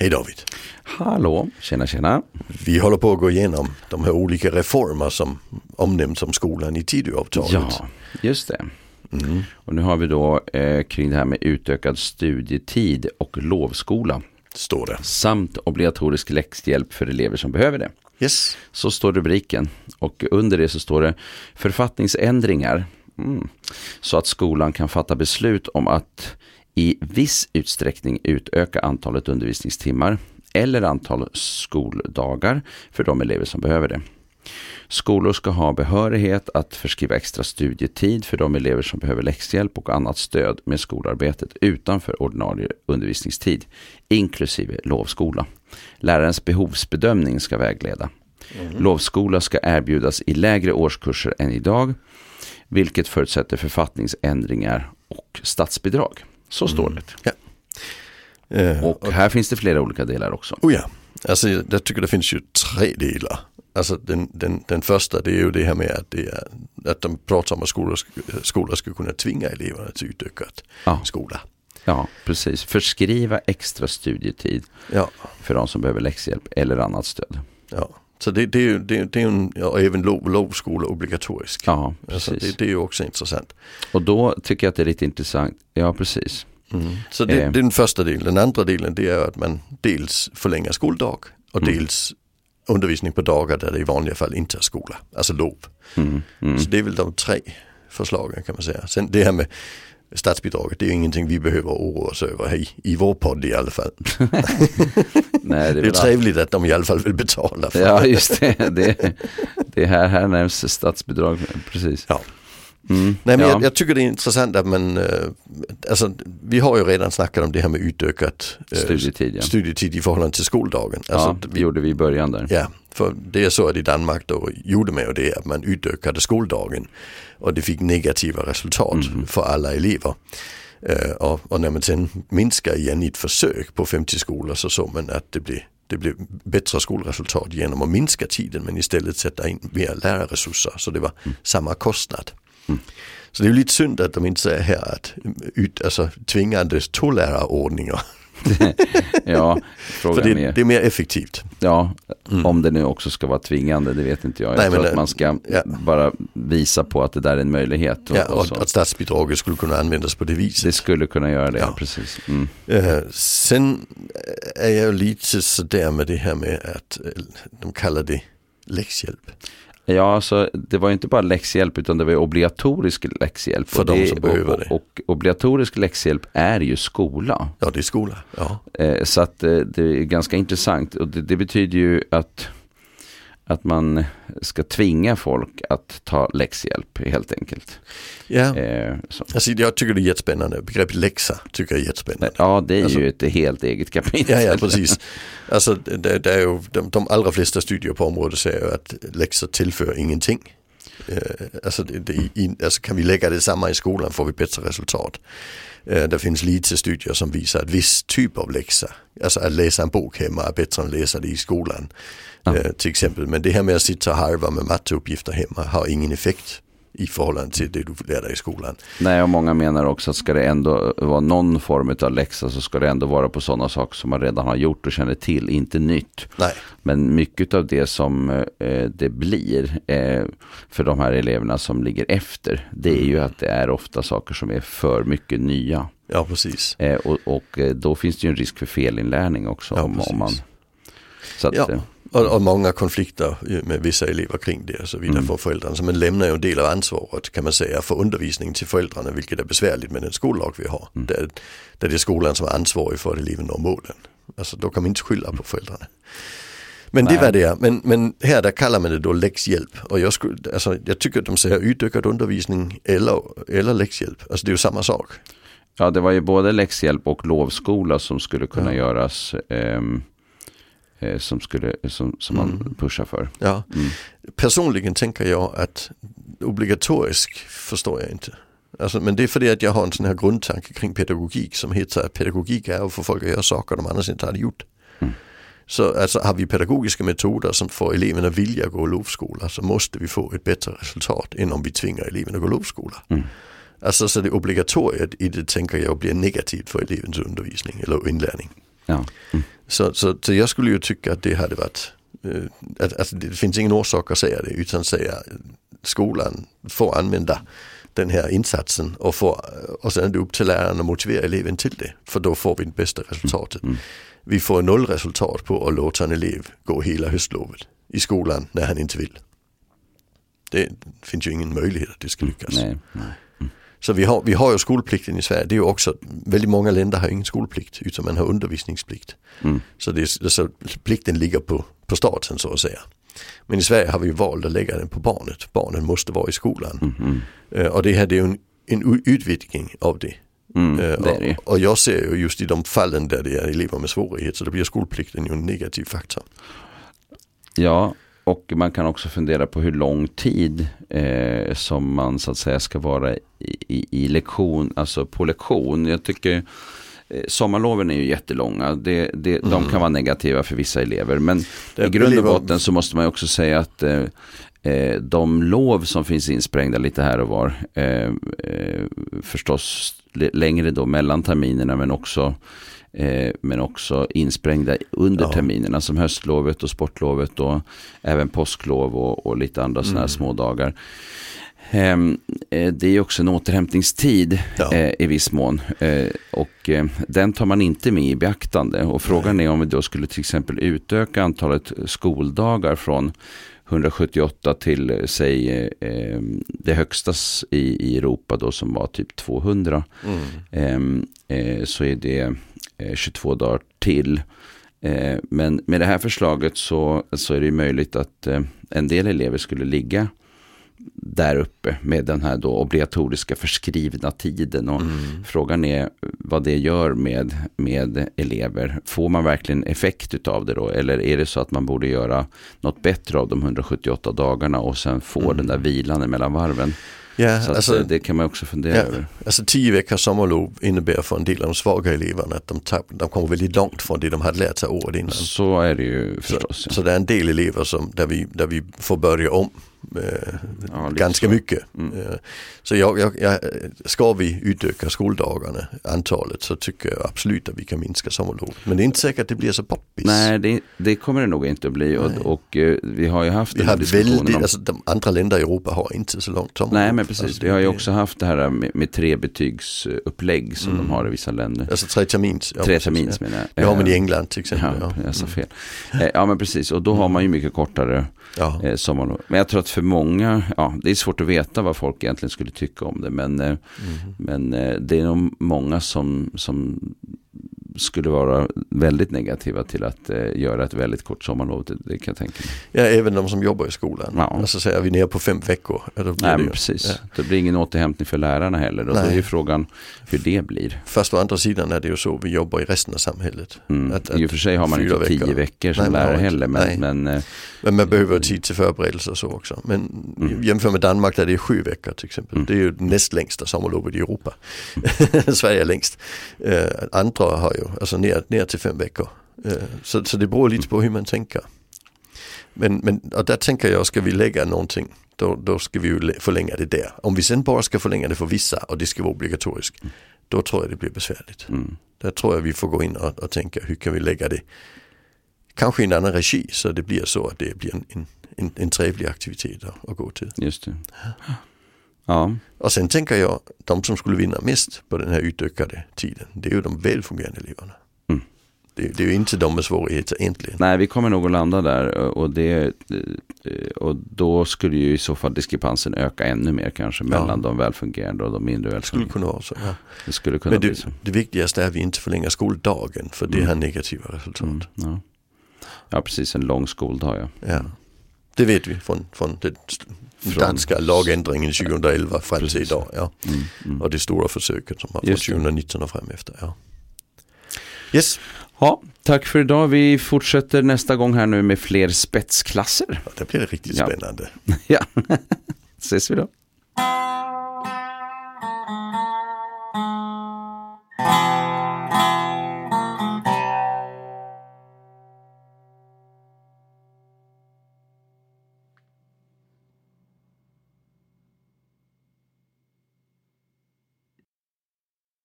Hej David. Hallå, tjena tjena. Vi håller på att gå igenom de här olika reformer som omnämns om skolan i Tidöavtalet. Ja, just det. Mm. Och nu har vi då eh, kring det här med utökad studietid och lovskola. Står det. Samt obligatorisk läxhjälp för elever som behöver det. Yes. Så står rubriken. Och under det så står det författningsändringar. Mm. Så att skolan kan fatta beslut om att i viss utsträckning utöka antalet undervisningstimmar eller antal skoldagar för de elever som behöver det. Skolor ska ha behörighet att förskriva extra studietid för de elever som behöver läxhjälp och annat stöd med skolarbetet utanför ordinarie undervisningstid, inklusive lovskola. Lärarens behovsbedömning ska vägleda. Mm. Lovskola ska erbjudas i lägre årskurser än idag, vilket förutsätter författningsändringar och statsbidrag. Så står mm. det. Ja. Uh, och här finns det flera olika delar också. Oh ja, alltså jag tycker det finns ju tre delar. Alltså den, den, den första det är ju det här med att, det är, att de pratar om att skolor, skolor ska kunna tvinga eleverna till utökat ja. skola. Ja, precis. Förskriva extra studietid ja. för de som behöver läxhjälp eller annat stöd. Ja, så det, det, är ju, det, det är en, ja, även lov, lovskola obligatorisk. Ja. Alltså det, det är ju också intressant. Och då tycker jag att det är lite intressant. Ja, precis. Mm. Så det, eh. det, är den första delen. Den andra delen det är att man dels förlänger skoldag och mm. dels undervisning på dagar där det i vanliga fall inte är skola, alltså lov. Mm. Mm. Så det är väl de tre förslagen kan man säga. Sen det här med statsbidraget, det är ingenting vi behöver oroa oss över i, i vår podd i alla fall. Nej, det, är det är trevligt att de i alla fall vill betala för Ja, just det. Det, det här, här nämns statsbidrag, precis. Ja. Mm, Nej men ja. jag, jag, tycker det är intressant att man, äh, alltså vi har ju redan snackat om det här med utökat äh, studietid, ja. studietid i förhållande till skoldagen. Alltså, ja, det gjorde vi i början där. Ja, för det är så att i Danmark då gjorde man ju det att man utökade skoldagen och det fick negativa resultat mm. för alla elever. Uh, och, och, när man sen minskar igen i ett försök på 50 skolor så såg man att det blir det blir bättre skolresultat genom att minska tiden men istället sätta in mer lärarresurser så det var mm. samma kostnad. Mm. Så det är lite synd att de inte säger här att ut, alltså, tvingande tvålärarordningar. ja, För det, mer. det är mer effektivt. Ja, mm. om det nu också ska vara tvingande, det vet inte jag. Jag Nej, tror att man ska ja. bara visa på att det där är en möjlighet. Och, ja, och, och att statsbidraget skulle kunna användas på det viset. Det skulle kunna göra det, ja. precis. Mm. Uh, sen är jag lite sådär med det här med att eh, de kallar det läxhjälp. Ja, alltså, det var inte bara läxhjälp utan det var obligatorisk läxhjälp. För de som behöver det. Och, obligatorisk läxhjälp är ju skola. Ja, det är skola. Ja. Eh, så att eh, det är ganska intressant och det, det betyder ju att att man ska tvinga folk att ta läxhjälp helt enkelt. Ja, eh, alltså, jag tycker det är jättespännande. Begreppet läxa tycker jag är jättespännande. Ja, det är alltså, ju ett helt eget kapitel. Ja, ja precis. Alltså, det, det är ju, de, de allra flesta studier på området säger att läxor tillför ingenting. Alltså, det, det, i, alltså kan vi lägga det samma i skolan får vi bättre resultat. Eh, det finns lite studier som visar att viss typ av läxa, alltså att läsa en bok hemma är bättre än att läsa det i skolan. Ja. Eh, till exempel. Men det här med att sitta och harva med matteuppgifter hemma har ingen effekt i förhållande till det du lär dig i skolan. Nej, och många menar också att ska det ändå vara någon form av läxa så ska det ändå vara på sådana saker som man redan har gjort och känner till, inte nytt. Nej. Men mycket av det som eh, det blir eh, för de här eleverna som ligger efter, det är ju mm. att det är ofta saker som är för mycket nya. Ja, precis. Eh, och, och eh, då finns det ju en risk för felinlärning också. Ja, om, om man, så att, ja. Och, och, många konflikter med vissa elever kring det och så vidare mm. för föräldrarna. Så man lämnar ju en del av ansvaret kan man säga för undervisning till föräldrarna vilket är besvärligt med den skollag vi har. Mm. Där, där det är skolan som är ansvarig för att eleven når målen. Alltså då kan man inte skylla på föräldrarna. Men Nej. det var det. Men, men här där kallar man det då läxhjälp. Och jag, skulle, alltså, jag tycker att de säger utökad undervisning eller, eller läxhjälp. Alltså det är ju samma sak. Ja det var ju både läxhjälp och lovskola som skulle kunna ja. göras. Um eh, som, skulle, som, som man mm. pushar för. Ja. Mm. Personligen tänker jag att obligatorisk förstår jag inte. Alltså, men det är för det att jag har en sån här grundtanke kring pedagogik som heter att pedagogik är att få folk att göra saker de annars inte hade gjort. Mm. Så alltså, har vi pedagogiska metoder som får eleverna vilja gå lovskola så måste vi få ett bättre resultat än om vi tvingar eleverna att gå lovskola. Mm. Alltså så det obligatoriet i det tänker jag blir negativt för elevens undervisning eller inlärning. Ja. Mm. Så, så, så jag skulle ju tycka att det hade varit, eh, att, att det finns ingen orsak att säga det utan säga skolan får använda den här insatsen och, får, och sen är det upp till läraren att motivera eleven till det. För då får vi det bästa resultatet. Mm. Vi får noll resultat på att låta en elev gå hela höstlovet i skolan när han inte vill. Det finns ju ingen möjlighet att det ska lyckas. Nej, nej. Så vi har, vi har ju skolplikten i Sverige. Det är ju också, väldigt många länder har ingen skolplikt utan man har undervisningsplikt. Mm. Så, det, så plikten ligger på, på staten så att säga. Men i Sverige har vi valt att lägga den på barnet. Barnen måste vara i skolan. Mm. Eh, Och det här det är ju en, en utvidgning av det. Mm, Eh, det det och, och jag ser ju just i de fallen där det är elever med svårighet så då blir skolplikten ju en negativ faktor. Ja, och man kan också fundera på hur lång tid eh, som man så att säga ska vara i, i, i lektion, alltså på lektion. Jag tycker eh, sommarloven är ju jättelånga. Det, det, De kan vara negativa för vissa elever. Men Det i grund och botten så måste man också säga att eh, eh, de lov som finns insprängda lite här och var, eh, eh, förstås längre då mellan terminerna men också eh, men också insprängda under Ja. terminerna som höstlovet och sportlovet och även påsklov och, och lite andra sådana här Mm. Ehm, eh, det är också en återhämtningstid Ja. eh, i viss mån eh, och den tar man inte med i beaktande och frågan är om vi då skulle till exempel utöka antalet skoldagar från 178 till säg eh, det högsta i, Europa då som var typ 200 Mm. Ehm, eh, så är det eh, 22 dagar till. Men med det här förslaget så, så är det möjligt att en del elever skulle ligga där uppe med den här då obligatoriska förskrivna tiden. Och Mm. Frågan är vad det gör med, med elever. Får man verkligen effekt av det då? Eller är det så att man borde göra något bättre av de 178 dagarna och sen få Mm. den där vilan mellan varven? Ja, Så att, alltså, eh, det kan man också fundera Ja, över. alltså tio veckors sommarlov innebär för en del av de svaga eleverna att de, tapp, de kommer väldigt långt från det de hade lärt sig året innan. Så är det ju förstås. ja. Så det är en del elever som, där, vi, där vi får börja om eh, Ja, ganska så. mycket. Mm. Eh, så jag, jag, jag, ska vi utöka skoldagarna, antalet, så tycker jag absolut att vi kan minska sommarlovet. Men det är inte säkert att det blir så poppis. Nej, det, det kommer det nog inte att bli. Och, och eh, vi har ju haft vi den väldigt, om... alltså de andra länder i Europa har inte så långt sommarlov. Nej, men precis. Alltså, vi har ju också haft det här med, med tre betygsupplägg som Mm. de har i vissa länder. Alltså tre termins. ja, tre termins ja. menar jag. Det har man i Eh, England till exempel. Ja, Ja, jag sa Mm. fel. Eh, Ja, men precis. Och då har man ju mycket kortare ja. sommarlov. Men jag tror att för många, ja, det är svårt att veta vad folk egentligen skulle tycka om det. Men, eh, Mm. men eh, det är nog många som, som skulle vara väldigt negativa till att eh, göra ett väldigt kort sommarlov. Det, det kan jag tänka mig. Ja, även de som jobbar i skolan. Ja. Alltså säger vi ner på fem veckor. Blir Nej, det men precis. Ja. Det blir ingen återhämtning för lärarna heller. Då är ju frågan hur det blir. Fast å andra sidan är det ju så vi jobbar i resten av samhället. Mm. Att- I och för sig har man inte tio veckor. veckor som Nej, lärare heller. Men, Nej. men eh, Men man behöver tid till förberedelser och så också. Men Mm. jämför med Danmark där det är sju veckor till exempel. Mm. Det är ju näst längsta sommarlovet i Europa. Sverige är längst. Eh, andra har ju alltså ner, ner till fem veckor. Eh, så, så det beror lite på hur man tänker. Men, men och där tänker jag, ska vi lägga någonting då, då ska vi ju lä- förlänga det där. Om vi sen bara ska förlänga det för vissa och det ska vara obligatoriskt, då tror jag det blir besvärligt. mm. Där tror jag vi får gå in och, och tänka hur kan vi lägga det kanske i en annan regi så det blir så att det blir en, en, en, en trevlig aktivitet att, att gå till. just det. Ja, Och sen tänker jag, de som skulle vinna mest på den här utökade tiden, det är ju de välfungerande eleverna. Mm. Det, det är ju inte de med svårigheter egentligen. nej vi kommer nog att landa där och, det, eh, och då skulle ju i så fall diskrepansen öka ännu mer kanske Ja. mellan de välfungerande och de mindre Det skulle välfungerande. kunna vara så. Ja. Det skulle kunna Men bli det, så. det viktigaste är att vi inte förlänger skoldagen för det Mm. har negativa resultat. Mm, ja. ja, precis en lång skoldag ja. Ja. Det vet vi från, från den Från- danska lagändringen 2011 fram till Precis. idag. Ja. Mm, mm. Och det stora försöket som har från Just det. 2019 och fram efter. Ja. Yes, Ja, tack för idag. Vi fortsätter nästa gång här nu med fler spetsklasser. det blir riktigt Ja. spännande. Ja, ses vi då.